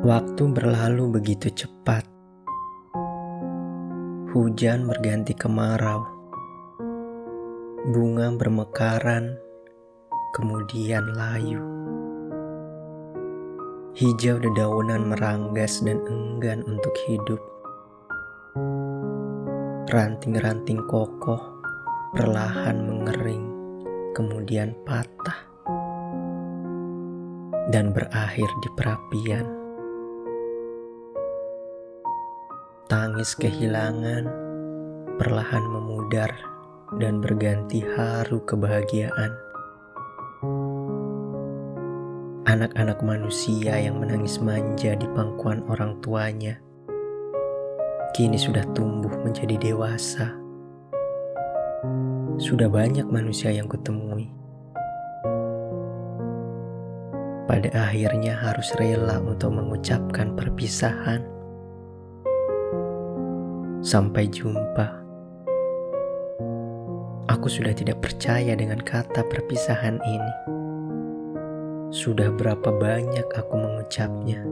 Waktu berlalu begitu cepat. Hujan berganti kemarau. Bunga bermekaran, kemudian layu. Hijau dedaunan meranggas dan enggan untuk hidup. Ranting-ranting kokoh perlahan mengering, kemudian patah, dan berakhir di perapian. Tangis kehilangan perlahan memudar dan berganti haru kebahagiaan. Anak-anak manusia yang menangis manja di pangkuan orang tuanya kini sudah tumbuh menjadi dewasa. Sudah banyak manusia yang kutemui. Pada akhirnya harus rela untuk mengucapkan perpisahan Sampai jumpa. Aku sudah tidak percaya dengan kata perpisahan ini. Sudah berapa banyak aku mengucapnya,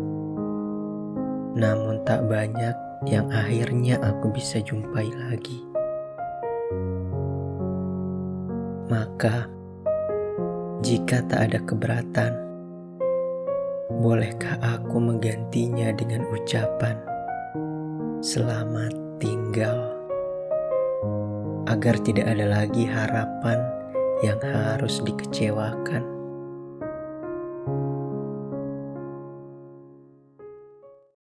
namun tak banyak yang akhirnya aku bisa jumpai lagi. Maka, jika tak ada keberatan, bolehkah aku menggantinya dengan ucapan selamat? Tinggal agar tidak ada lagi harapan yang harus dikecewakan.